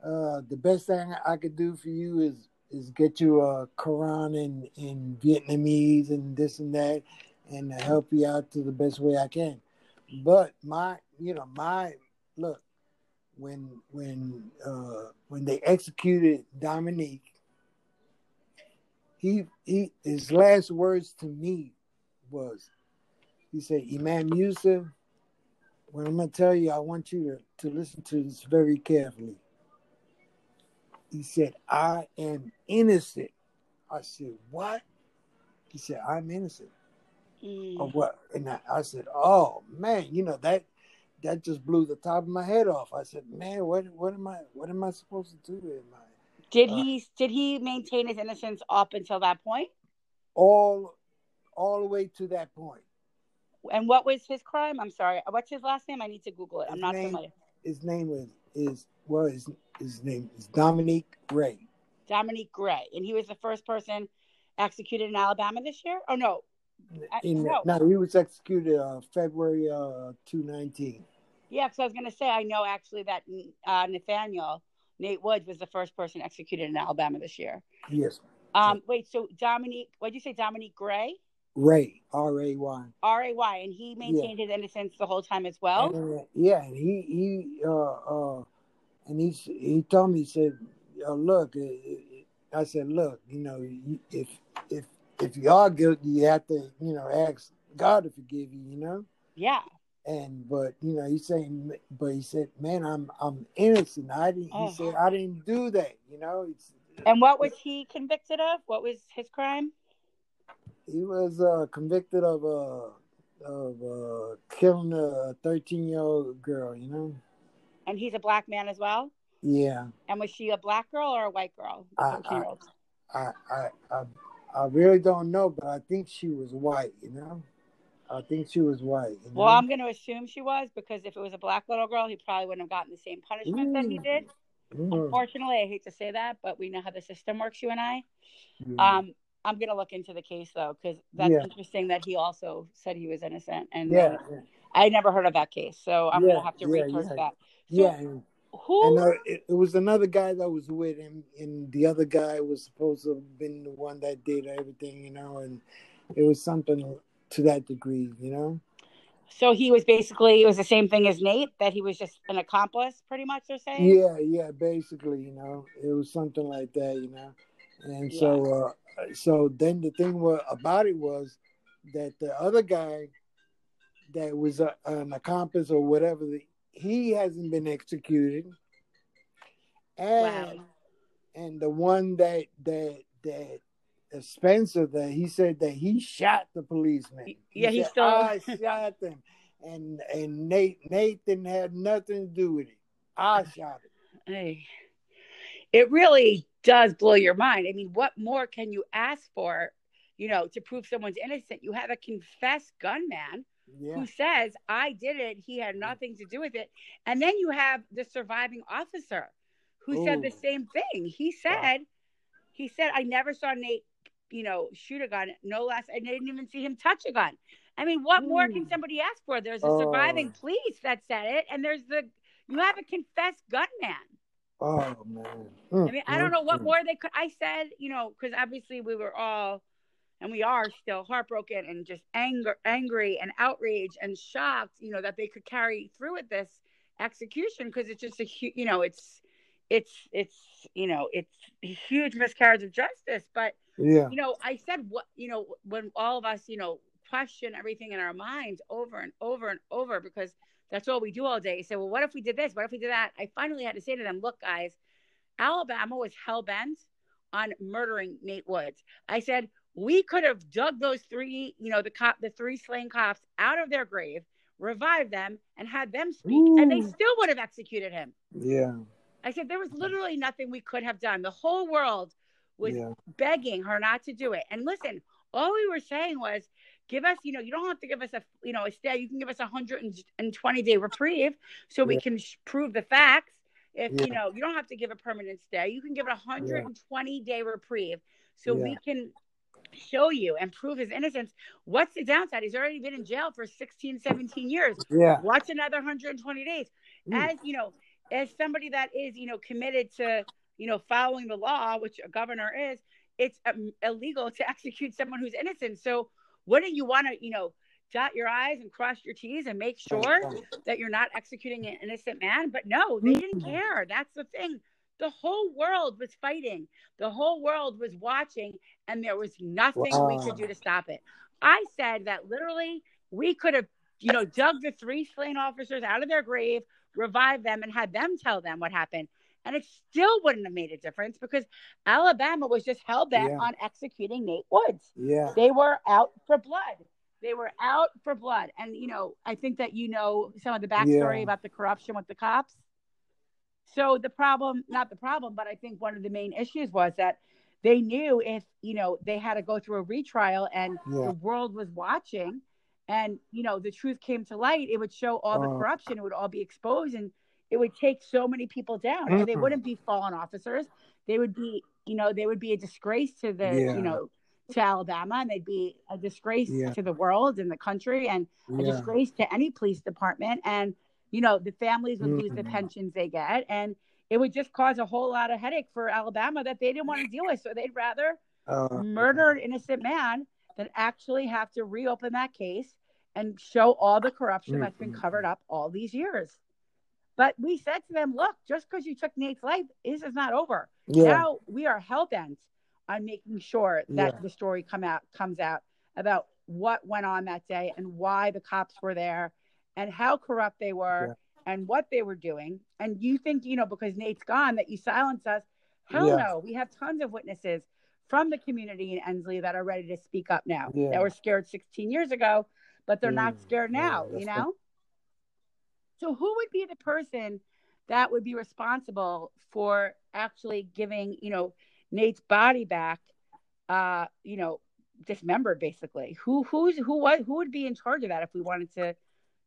Speaker 2: uh, the best thing I could do for you is is get you a Quran in in Vietnamese and this and that, and help you out to the best way I can. But my, you know, my look when when uh, when they executed Dominique, he he his last words to me was, he said, Imam Yusuf, what I'm gonna tell you, I want you to, to listen to this very carefully. He said, I am innocent. I said, What? He said, I'm innocent. Mm. Of what? And I, I said, Oh man, you know that that just blew the top of my head off. I said, "Man, what what am I what am I supposed to do with my?"
Speaker 1: Did uh, he did he maintain his innocence up until that point?
Speaker 2: All all the way to that point.
Speaker 1: And what was his crime? I'm sorry. What's his last name? I need to Google it. I'm not
Speaker 2: name,
Speaker 1: familiar.
Speaker 2: His name was is well his his name is Dominique Gray.
Speaker 1: Dominique Gray, and he was the first person executed in Alabama this year. Oh no,
Speaker 2: in, no. no, he was executed uh, February uh, 219.
Speaker 1: Yeah, because I was going to say, I know actually that uh, Nathaniel, Nate Woods, was the first person executed in Alabama this year.
Speaker 2: Yes.
Speaker 1: Um, wait, so Dominique, what did you say, Dominique Gray?
Speaker 2: Ray, R A Y.
Speaker 1: R A Y, and he maintained yeah. his innocence the whole time as well.
Speaker 2: And, uh, yeah, and he he uh uh, and he he told me he said, uh, look, I said, look, you know, if if if you are guilty, you have to, you know, ask God to forgive you, you know?
Speaker 1: Yeah.
Speaker 2: And but you know, he's saying but he said, Man, I'm I'm innocent. I didn't oh. he said I didn't do that, you know. It's
Speaker 1: And what was he convicted of? What was his crime?
Speaker 2: He was uh convicted of uh of uh killing a thirteen year old girl, you know.
Speaker 1: And he's a black man as well?
Speaker 2: Yeah.
Speaker 1: And was she a black girl or a white girl?
Speaker 2: I, I, I, I I really don't know, but I think she was white. You know, I think she was white. You know?
Speaker 1: Well, I'm going to assume she was because if it was a black little girl, he probably wouldn't have gotten the same punishment that he did. Mm. Unfortunately, I hate to say that, but we know how the system works. You and I. Mm. Um, I'm gonna look into the case though, because that's
Speaker 2: Yeah.
Speaker 1: interesting that he also said he was innocent, and
Speaker 2: Yeah,
Speaker 1: I never heard of that case, so I'm
Speaker 2: Yeah,
Speaker 1: gonna have to
Speaker 2: yeah,
Speaker 1: research
Speaker 2: yeah.
Speaker 1: that. So
Speaker 2: yeah. And,
Speaker 1: who?
Speaker 2: and uh, it, it was another guy that was with him, and the other guy was supposed to have been the one that did everything, you know, and it was something to that degree, you know.
Speaker 1: so he was basically it was the same thing as Nate, that he was just an accomplice, pretty much. They're saying.
Speaker 2: Yeah, yeah, basically, you know, it was something like that, you know. And so, uh, so then the thing wa- about it was that the other guy that was a, an accomplice or whatever, the, he hasn't been executed, and
Speaker 1: Wow.
Speaker 2: and the one that that that uh, Spencer that he said that he shot the policeman.
Speaker 1: Yeah, he
Speaker 2: said,
Speaker 1: still-
Speaker 2: I shot them, and and Nate Nate didn't nothing to do with it. I shot it.
Speaker 1: Ay. It really does blow your mind. I mean, what more can you ask for, you know, to prove someone's innocent? You have a confessed gunman
Speaker 2: Yeah,
Speaker 1: who says, I did it. He had nothing to do with it. And then you have the surviving officer who said the same thing. He
Speaker 2: Wow.
Speaker 1: said, he said, I never saw Nate, you know, shoot a gun, no less. I didn't even see him touch a gun. I mean, what more can
Speaker 2: Mm.
Speaker 1: somebody ask for? There's a
Speaker 2: Oh.
Speaker 1: surviving police that said it, and there's the, you have a confessed gunman.
Speaker 2: Oh man.
Speaker 1: I mean, I don't know what
Speaker 2: Mm,
Speaker 1: more they could. I said, you know, because obviously we were all, and we are still heartbroken and just anger, angry and outraged and shocked, you know, that they could carry through with this execution because it's just a huge, you know, it's, it's, it's, you know, it's a huge miscarriage of justice. But
Speaker 2: Yeah.
Speaker 1: you know, I said what, you know, when all of us, you know, question everything in our minds over and over and over because that's all we do all day. Say, well, what if we did this? What if we did that? I finally had to say to them, look, guys, Alabama was hell bent on murdering Nate Woods. I said, we could have dug those three, you know, the cop, the three slain cops out of their grave, revived them, and had them speak, and they still would have executed him.
Speaker 2: Yeah.
Speaker 1: I said, there was literally nothing we could have done. The whole world was
Speaker 2: Yeah.
Speaker 1: begging her not to do it. And listen, all we were saying was, give us, you know, you don't have to give us a, you know, a stay. You can give us a 120 day reprieve so we can sh- prove the facts. If, you know, you don't have to give a permanent stay. You can give it a 120 day reprieve so we can show you and prove his innocence. What's the downside? He's already been in jail for 16, 17 years.
Speaker 2: Yeah.
Speaker 1: What's another 120 days?
Speaker 2: Mm.
Speaker 1: As you know, as somebody that is, you know, committed to, you know, following the law, which a governor is, it's um, illegal to execute someone who's innocent. So, wouldn't you want to, you know, dot your I's and cross your T's and make sure that you're not executing an innocent man? But no, they didn't
Speaker 2: Mm.
Speaker 1: care. That's the thing. The whole world was fighting. The whole world was watching, and there was nothing we could do to stop it. I said that literally we could have, you know, dug the three slain officers out of their grave, revived them, and had them tell them what happened. And it still wouldn't have made a difference because Alabama was just hell bent
Speaker 2: Yeah.
Speaker 1: on executing Nate Woods.
Speaker 2: Yeah.
Speaker 1: They were out for blood. They were out for blood. And, you know, I think that you know some of the backstory
Speaker 2: Yeah.
Speaker 1: about the corruption with the cops. So the problem, not the problem, but I think one of the main issues was that they knew if, you know, they had to go through a retrial and
Speaker 2: Yeah.
Speaker 1: the world was watching and, you know, the truth came to light, it would show all the
Speaker 2: Uh.
Speaker 1: corruption, it would all be exposed and it would take so many people down and they wouldn't be fallen officers. They would be, you know, they would be a disgrace to the,
Speaker 2: Yeah.
Speaker 1: you know, to Alabama and they'd be a disgrace
Speaker 2: Yeah.
Speaker 1: to the world and the country and a disgrace to any police department and you know the families would lose the pensions they get. And it would just cause a whole lot of headache for alabama that they didn't want to deal with. So they'd rather
Speaker 2: Uh,
Speaker 1: murder an innocent man than actually have to reopen that case and show all the corruption that's been covered up all these years. But we said to them look just because you took nate's life this is not over.
Speaker 2: Yeah.
Speaker 1: now we are hell-bent on making sure that
Speaker 2: Yeah.
Speaker 1: the story come out comes out about what went on that day and why the cops were there and how corrupt they were
Speaker 2: Yeah.
Speaker 1: and what they were doing and you think you know because nate's gone that you silence us hell
Speaker 2: Yeah.
Speaker 1: no we have tons of witnesses from the community in ensley that are ready to speak up now
Speaker 2: Yeah.
Speaker 1: that were scared 16 years ago but they're not
Speaker 2: Mm.
Speaker 1: scared now
Speaker 2: that's
Speaker 1: you
Speaker 2: right.
Speaker 1: know so who would be the person that would be responsible for actually giving, you know, Nate's body back, uh, you know, dismembered basically? Who who's who was who would be in charge of that if we wanted to,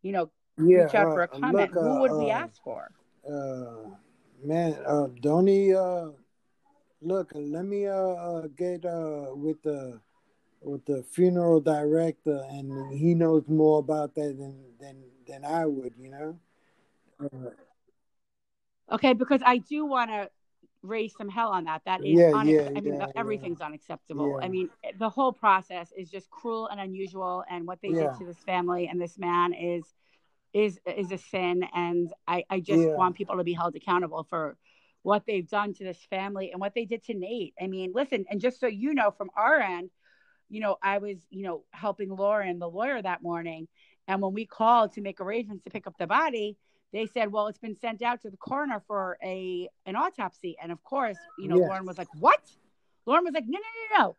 Speaker 1: you know,
Speaker 2: yeah.
Speaker 1: reach out for a
Speaker 2: uh,
Speaker 1: comment?
Speaker 2: look,
Speaker 1: who
Speaker 2: uh,
Speaker 1: would we
Speaker 2: uh,
Speaker 1: ask for?
Speaker 2: uh, man, uh, don't he, uh, look, let me uh, uh get uh with the with the funeral director, and he knows more about that than than than I would, you know. Uh,
Speaker 1: Okay, because I do want to raise some hell on that. That is,
Speaker 2: Yeah,
Speaker 1: unac-
Speaker 2: yeah,
Speaker 1: I mean,
Speaker 2: yeah,
Speaker 1: everything's unacceptable. I mean, the whole process is just cruel and unusual, and what they did to this family and this man is is is a sin. And I I just want people to be held accountable for what they've done to this family and what they did to Nate. I mean, listen, and just so you know, from our end, you know, I was you know helping Lauren, the lawyer, that morning, and when we called to make arrangements to pick up the body they said, "Well, it's been sent out to the coroner for a an autopsy." And of course, you know,
Speaker 2: Yes.
Speaker 1: Lauren was like, "What?" Lauren was like, "No, no, no, no."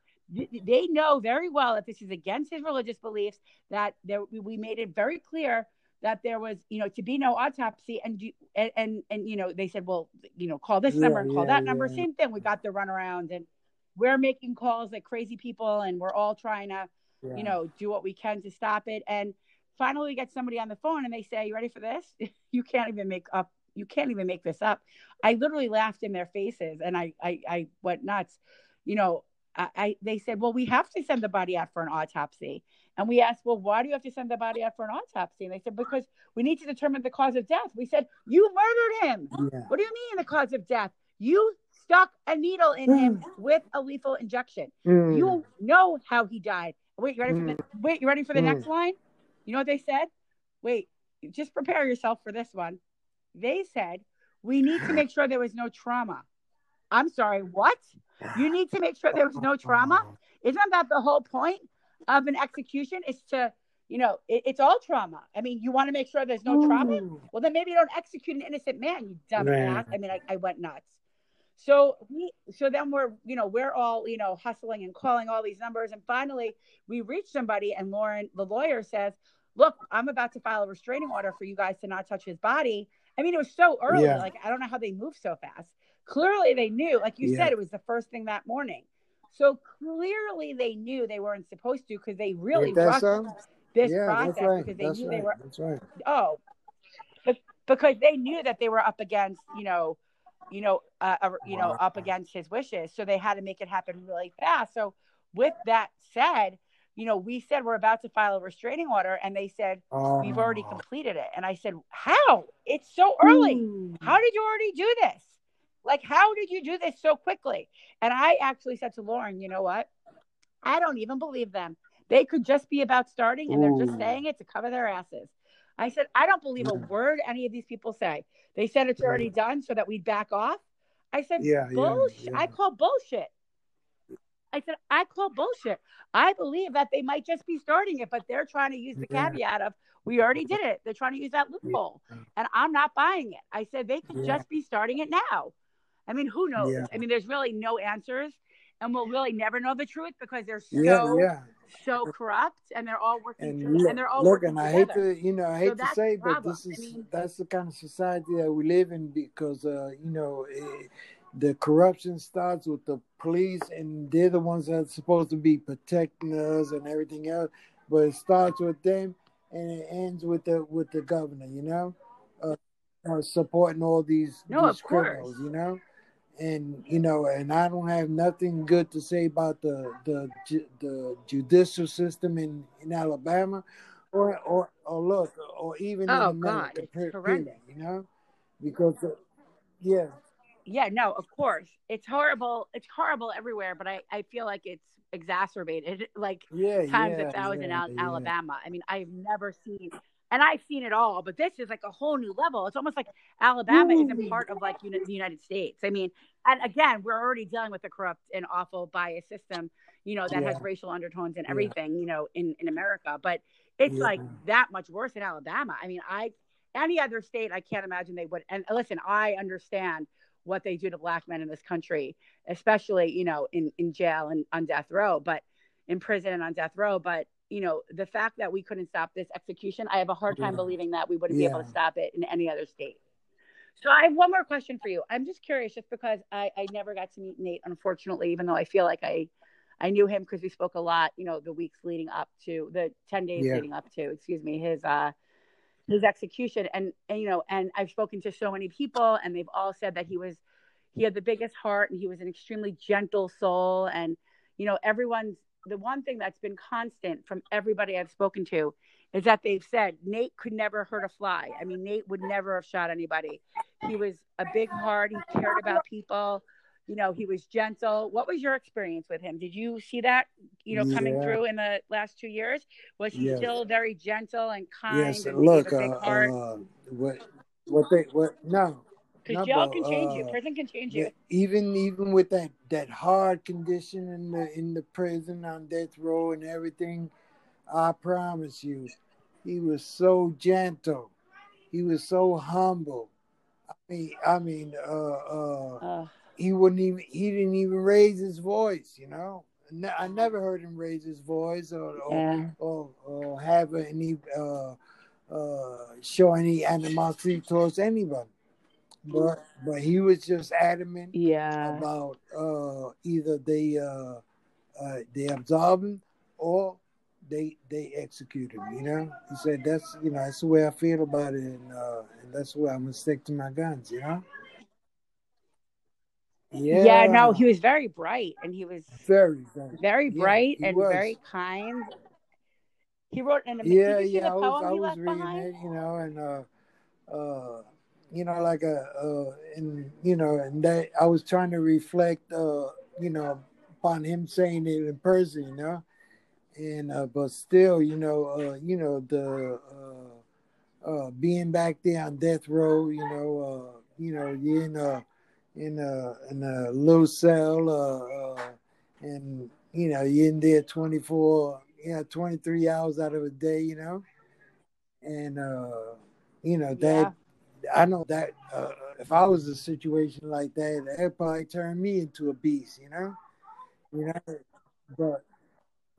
Speaker 1: They know very well that this is against his religious beliefs. That there, we- made it very clear that there was, you know, to be no autopsy. And and and, and you know, they said, "Well, you know, call this
Speaker 2: Yeah,
Speaker 1: number and call
Speaker 2: yeah,
Speaker 1: that number."
Speaker 2: yeah.
Speaker 1: Same thing. We got the runaround, and we're making calls like crazy people, and we're all trying to you know, do what we can to stop it. And finally, get somebody on the phone and they say, "You ready for this? you can't even make up. You can't even make this up." I literally laughed in their faces, and I, I, I went nuts. You know, I, I, they said, "Well, we have to send the body out for an autopsy." And we asked, "Well, why do you have to send the body out for an autopsy?" And they said, "Because we need to determine the cause of death." We said, "You murdered him."
Speaker 2: yeah.
Speaker 1: What do you mean the cause of death? You stuck a needle in him with a lethal injection.
Speaker 2: Mm.
Speaker 1: You know how he died. Wait, you ready for the wait, you ready for the
Speaker 2: Mm.
Speaker 1: next line? You know what they said? Wait, just prepare yourself for this one. They said, We need to make sure there was no trauma. I'm sorry, what? You need to make sure there was no trauma? Isn't that the whole point of an execution? Is to, you know, it, it's all trauma. I mean, you want to make sure there's no trauma? Well, then maybe you don't execute an innocent man, you dumb
Speaker 2: Man.
Speaker 1: I mean, I, I went nuts. So we, so then we're, you know, we're all, you know, hustling and calling all these numbers, and finally we reach somebody, and Lauren, the lawyer, says, "Look, I'm about to file a restraining order for you guys to not touch his body." I mean, it was so early.
Speaker 2: Yeah.
Speaker 1: Like I don't know how they moved so fast. Clearly, they knew. Like you
Speaker 2: Yeah.
Speaker 1: said, it was the first thing that morning. So clearly, they knew they weren't supposed to because they really rushed
Speaker 2: so?
Speaker 1: this
Speaker 2: yeah,
Speaker 1: process
Speaker 2: right.
Speaker 1: because they
Speaker 2: That's
Speaker 1: knew
Speaker 2: right.
Speaker 1: they were
Speaker 2: That's right.
Speaker 1: oh because they knew that they were up against you know you know uh, uh, you know up against his wishes. So they had to make it happen really fast. So with that said you know we said we're about to file a restraining order and they said
Speaker 2: Oh.
Speaker 1: we've already completed it. And i said how? It's so early.
Speaker 2: Ooh.
Speaker 1: how did you already do this? Like how did you do this so quickly? And i actually said to lauren you know what? I don't even believe them. They could just be about starting and they're just saying it to cover their asses i said i don't believe a word any of these people say they said it's already done so that we'd back off i said
Speaker 2: Yeah, yeah,
Speaker 1: bullshit
Speaker 2: yeah.
Speaker 1: i call bullshit i said i call bullshit i believe that they might just be starting it but they're trying to use the
Speaker 2: Yeah.
Speaker 1: caveat of we already did it they're trying to use that loophole
Speaker 2: Yeah.
Speaker 1: and i'm not buying it i said they could
Speaker 2: Yeah.
Speaker 1: just be starting it now i mean who knows
Speaker 2: Yeah.
Speaker 1: i mean there's really no answers and we'll really never know the truth because they're so
Speaker 2: Yeah, yeah.
Speaker 1: So corrupt and they're all working
Speaker 2: And
Speaker 1: to-
Speaker 2: look,
Speaker 1: and they're all
Speaker 2: look
Speaker 1: working
Speaker 2: and I hate to, you know, I hate to say, but this
Speaker 1: I
Speaker 2: is
Speaker 1: mean-
Speaker 2: that's the kind of society that we live in because, uh, you know, eh, the corruption starts with the police, and they're the ones that are supposed to be protecting us and everything else. But it starts with them, and it ends with the with the governor, you know, uh, uh, supporting all these
Speaker 1: No,
Speaker 2: these
Speaker 1: of course.
Speaker 2: criminals, you know. And you know, and I don't have nothing good to say about the the the judicial system in in Alabama, or or or look, or even
Speaker 1: Oh,
Speaker 2: in
Speaker 1: God,
Speaker 2: America,
Speaker 1: horrendous.
Speaker 2: period, you know, because uh, yeah,
Speaker 1: yeah no of course. It's horrible it's horrible everywhere but i i feel like it's exacerbated like
Speaker 2: yeah,
Speaker 1: times
Speaker 2: yeah,
Speaker 1: a thousand
Speaker 2: yeah,
Speaker 1: in alabama. I mean i've never seen and i've seen it all but this is like a whole new level. It's almost like alabama isn't part of like the united states. I mean and again we're already dealing with a corrupt and awful bias system you know that has racial undertones and
Speaker 2: Yeah.
Speaker 1: everything you know in in america but it's
Speaker 2: Yeah.
Speaker 1: like that much worse in alabama i mean i any other state i can't imagine they would and listen i understand what they do to black men in this country especially you know in in jail and on death row but in prison and on death row but you know the fact that we couldn't stop this execution i have a hard time
Speaker 2: Yeah.
Speaker 1: believing that we wouldn't be able to stop it in any other state so i have one more question for you i'm just curious just because i i never got to meet nate unfortunately even though i feel like i i knew him because we spoke a lot you know the weeks leading up to the 10 days
Speaker 2: Yeah.
Speaker 1: leading up to excuse me his uh his execution and, and you know and i've spoken to so many people and they've all said that he was he had the biggest heart and he was an extremely gentle soul. And, you know, everyone's the one thing that's been constant from everybody I've spoken to is that they've said Nate could never hurt a fly. I mean, Nate would never have shot anybody. He was a big heart. He cared about people. You know, he was gentle. What was your experience with him? Did you see that, you know, coming
Speaker 2: Yeah.
Speaker 1: through in the last two years? Was he
Speaker 2: Yes.
Speaker 1: still very gentle and kind?
Speaker 2: Yes,
Speaker 1: and
Speaker 2: look,
Speaker 1: have a big
Speaker 2: uh, uh, what, what they, what? No,
Speaker 1: Because jail can change you.
Speaker 2: uh,
Speaker 1: Prison can change you.
Speaker 2: Even even with that that hard condition in the in the prison on death row and everything, I promise you, he was so gentle. He was so humble. I mean, I mean, uh, uh,
Speaker 1: Uh,
Speaker 2: he wouldn't even he didn't even raise his voice. You know, I never heard him raise his voice or or,
Speaker 1: yeah.
Speaker 2: or, or have any uh, uh, show any animosity towards anybody. But but he was just adamant
Speaker 1: Yeah.
Speaker 2: about uh, either they uh, uh, they absolve him or they they execute him. You know, he said that's you know that's the way I feel about it, and, uh, and that's why I'm gonna stick to my guns. You know. Yeah.
Speaker 1: Yeah. no, he was very bright and he was
Speaker 2: very very.
Speaker 1: very bright
Speaker 2: he
Speaker 1: and
Speaker 2: was.
Speaker 1: very kind. He wrote an
Speaker 2: Yeah,
Speaker 1: see
Speaker 2: yeah,
Speaker 1: the
Speaker 2: I was I was reading
Speaker 1: behind?
Speaker 2: it, you know, and uh, uh, you know, like a uh, and you know, and that I was trying to reflect, uh, you know, upon him saying it in person, you know, and uh, but still, you know, uh, you know, the uh, uh, being back there on death row, you know, uh, you know, you're in a in a in a little cell, uh, uh, and you know, you're in there twenty four, yeah, twenty three hours out of a day, you know, and uh, you know that I know that uh, if I was a situation like that, that'd probably turn me into a beast, you know, you know, but.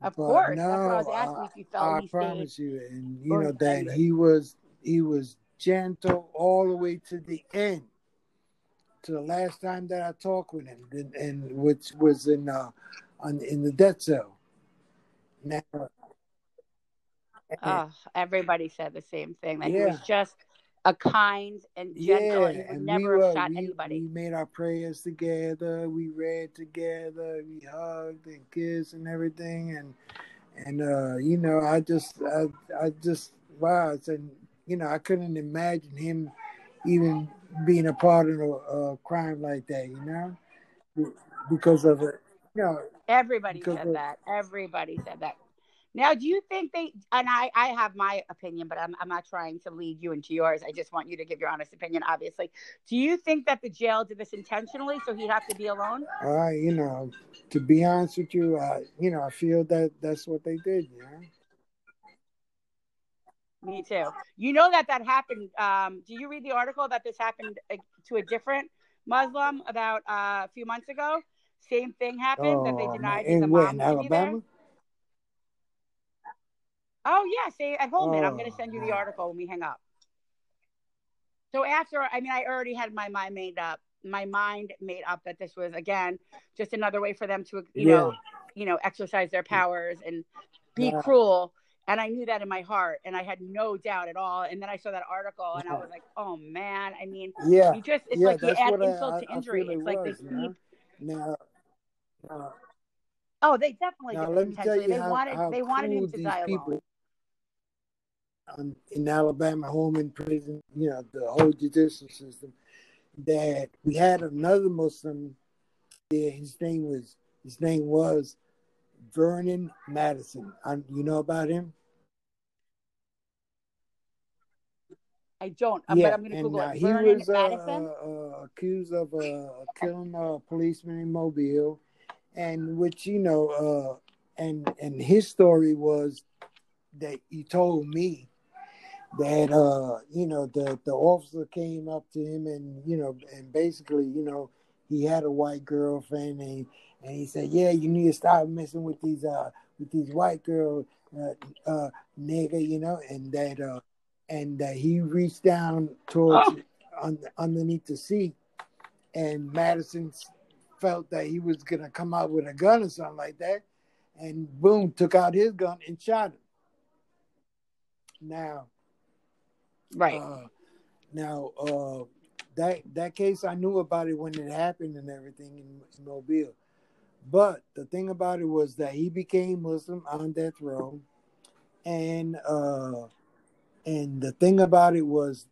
Speaker 1: Of
Speaker 2: But
Speaker 1: course. That's what I was
Speaker 2: no,
Speaker 1: asking
Speaker 2: I-
Speaker 1: if you felt
Speaker 2: I
Speaker 1: stayed.
Speaker 2: promise you, and you know that he was he was gentle all the way to the end, to the last time that I talked with him, and, and which was in uh, on in the death cell. Now,
Speaker 1: Oh, everybody said the same thing. That he
Speaker 2: Yeah.
Speaker 1: was just a kind and gentle
Speaker 2: yeah,
Speaker 1: and
Speaker 2: and
Speaker 1: never
Speaker 2: we
Speaker 1: have
Speaker 2: were
Speaker 1: shot
Speaker 2: we,
Speaker 1: anybody.
Speaker 2: we made our prayers together. We read together. We hugged and kissed and everything, and and uh, you know, I just I I just wow, said you know I couldn't imagine him even being a part of a, a crime like that, you know, because of it. You know,
Speaker 1: Everybody said
Speaker 2: of-
Speaker 1: that. Everybody said that. Now, do you think they? And I, I have my opinion, but I'm, I'm not trying to lead you into yours. I just want you to give your honest opinion. Obviously, do you think that the jail did this intentionally so he'd have to be alone?
Speaker 2: I you know, to be honest with you, I you know I feel that that's what they did, you know.
Speaker 1: Me too. You know that that happened. Um, do you read the article that this happened uh, to a different Muslim about uh, a few months ago? Same thing happened that they
Speaker 2: Oh,
Speaker 1: denied
Speaker 2: man.
Speaker 1: his
Speaker 2: In where,
Speaker 1: imam
Speaker 2: in
Speaker 1: to be there.
Speaker 2: Alabama?
Speaker 1: Oh yeah, say at Holman. I'm going to
Speaker 2: Oh,
Speaker 1: send you the article when we hang up. So after, I mean, I already had my mind made up. My mind made up that this was again just another way for them to, you know, you know, exercise their powers and be
Speaker 2: Yeah.
Speaker 1: cruel. And I knew that in my heart, and I had no doubt at all. And then I saw that article, and I was like, "Oh man!" I mean,
Speaker 2: Yeah,
Speaker 1: you just—it's
Speaker 2: yeah,
Speaker 1: like you add insult
Speaker 2: I,
Speaker 1: to
Speaker 2: I
Speaker 1: injury.
Speaker 2: it
Speaker 1: It's like
Speaker 2: was,
Speaker 1: they
Speaker 2: know. Now, uh,
Speaker 1: Oh, they definitely
Speaker 2: now
Speaker 1: did
Speaker 2: let me tell you
Speaker 1: They
Speaker 2: how,
Speaker 1: wanted,
Speaker 2: how
Speaker 1: they wanted him to die alone.
Speaker 2: Um, in Alabama, Holman prison, you know, the whole judicial system, that we had another Muslim there. His name was his name was Vernon Madison. I, you know about him?
Speaker 1: I don't, uh,
Speaker 2: yeah,
Speaker 1: but I'm going to Google
Speaker 2: uh,
Speaker 1: it.
Speaker 2: he
Speaker 1: Vernon
Speaker 2: was uh,
Speaker 1: Madison.
Speaker 2: uh, uh, accused of uh, killing a policeman in Mobile, and which you know, uh, and and his story was that he told me that uh, you know the the officer came up to him and you know and basically you know he had a white girlfriend and he, and he said yeah you need to stop messing with these uh with these white girls uh, uh nigga you know and that uh and that he reached down towards
Speaker 1: Oh.
Speaker 2: un, underneath the seat and Madison felt that he was gonna come out with a gun or something like that and boom took out his gun and shot him now
Speaker 1: Right.
Speaker 2: uh, now, uh, that that case I knew about it when it happened and everything in, Mobile. But the thing about it was that he became Muslim on death row, and uh, and the thing about it was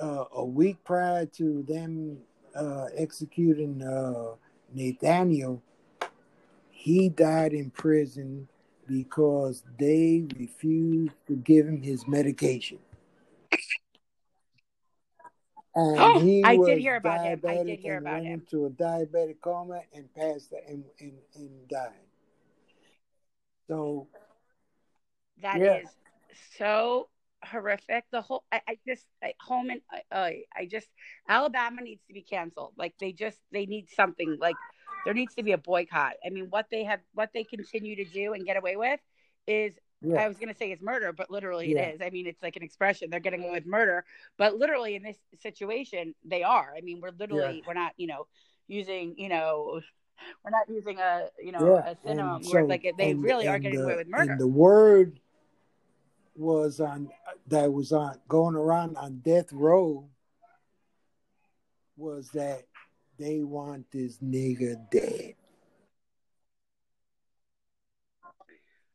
Speaker 2: uh, a week prior to them uh, executing uh, Nathaniel, he died in prison because they refused to give him his medication. And
Speaker 1: Oh,
Speaker 2: he
Speaker 1: I did hear about him. I did hear about
Speaker 2: went
Speaker 1: him.
Speaker 2: into a diabetic coma and passed and, and, and died. So
Speaker 1: That
Speaker 2: Yeah.
Speaker 1: is so horrific. The whole, I, I just, I, home and I, I just, Alabama needs to be canceled. Like they just, they need something. Like there needs to be a boycott. I mean, what they have, what they continue to do and get away with is
Speaker 2: yeah,
Speaker 1: I was going to say it's murder, but literally
Speaker 2: Yeah.
Speaker 1: it is. I mean, it's like an expression. They're getting away with murder, but literally in this situation, they are. I mean, we're literally, we're not, you know, using, you know, we're not using a, you know,
Speaker 2: yeah.
Speaker 1: a synonym.
Speaker 2: So
Speaker 1: like they
Speaker 2: and,
Speaker 1: really are
Speaker 2: and
Speaker 1: getting
Speaker 2: the,
Speaker 1: away with murder.
Speaker 2: The word was on that was on going around on death row was that they want this nigga dead.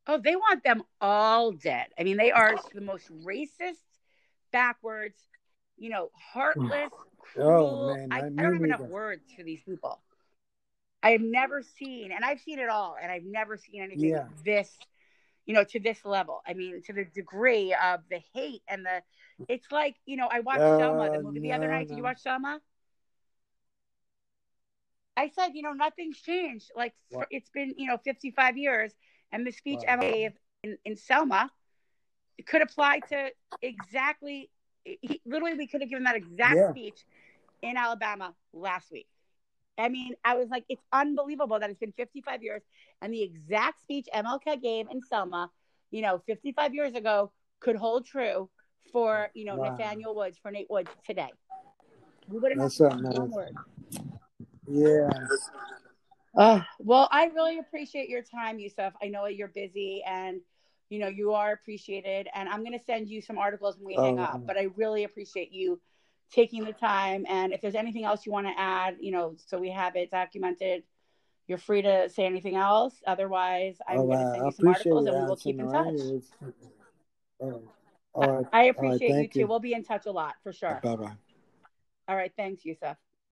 Speaker 1: Oh, they want them all dead. I mean, they are the most racist, backwards, you know, heartless, cruel.
Speaker 2: Oh, man,
Speaker 1: I,
Speaker 2: I-
Speaker 1: I don't have enough words for these people. I have never seen, and I've seen it all, and I've never seen anything
Speaker 2: Yeah.
Speaker 1: this, you know, to this level. I mean, to the degree of the hate and the, it's like, you know, I watched Selma, the
Speaker 2: Uh,
Speaker 1: movie the other
Speaker 2: no,
Speaker 1: night. Did you watch Selma? I said, you know, nothing's changed. Like for, it's been, you know, 55 years, and the speech
Speaker 2: Wow.
Speaker 1: MLK gave in, in Selma could apply to exactly. He, literally, we could have given that exact
Speaker 2: Yeah.
Speaker 1: speech in Alabama last week. I mean, I was like, it's unbelievable that it's been 55 years, and the exact speech MLK gave in Selma, you know, 55 years ago, could hold true for you know
Speaker 2: Wow.
Speaker 1: Nathaniel Woods for Nate Woods today. We wouldn't have
Speaker 2: That's
Speaker 1: one word.
Speaker 2: Yeah.
Speaker 1: Uh, well, I really appreciate your time, Yusuf. I know you're busy and you know you are appreciated, and I'm going to send you some articles when we hang
Speaker 2: Oh.
Speaker 1: up. But I really appreciate you taking the time. And if there's anything else you want to add, you know, so we have it documented, you're free to say anything else. Otherwise, I'm
Speaker 2: All
Speaker 1: going to send you some articles, and we will keep in touch.
Speaker 2: All right.
Speaker 1: I appreciate you too.
Speaker 2: you.
Speaker 1: We'll be in touch a lot for sure.
Speaker 2: Bye bye.
Speaker 1: All right, thanks, Yusuf.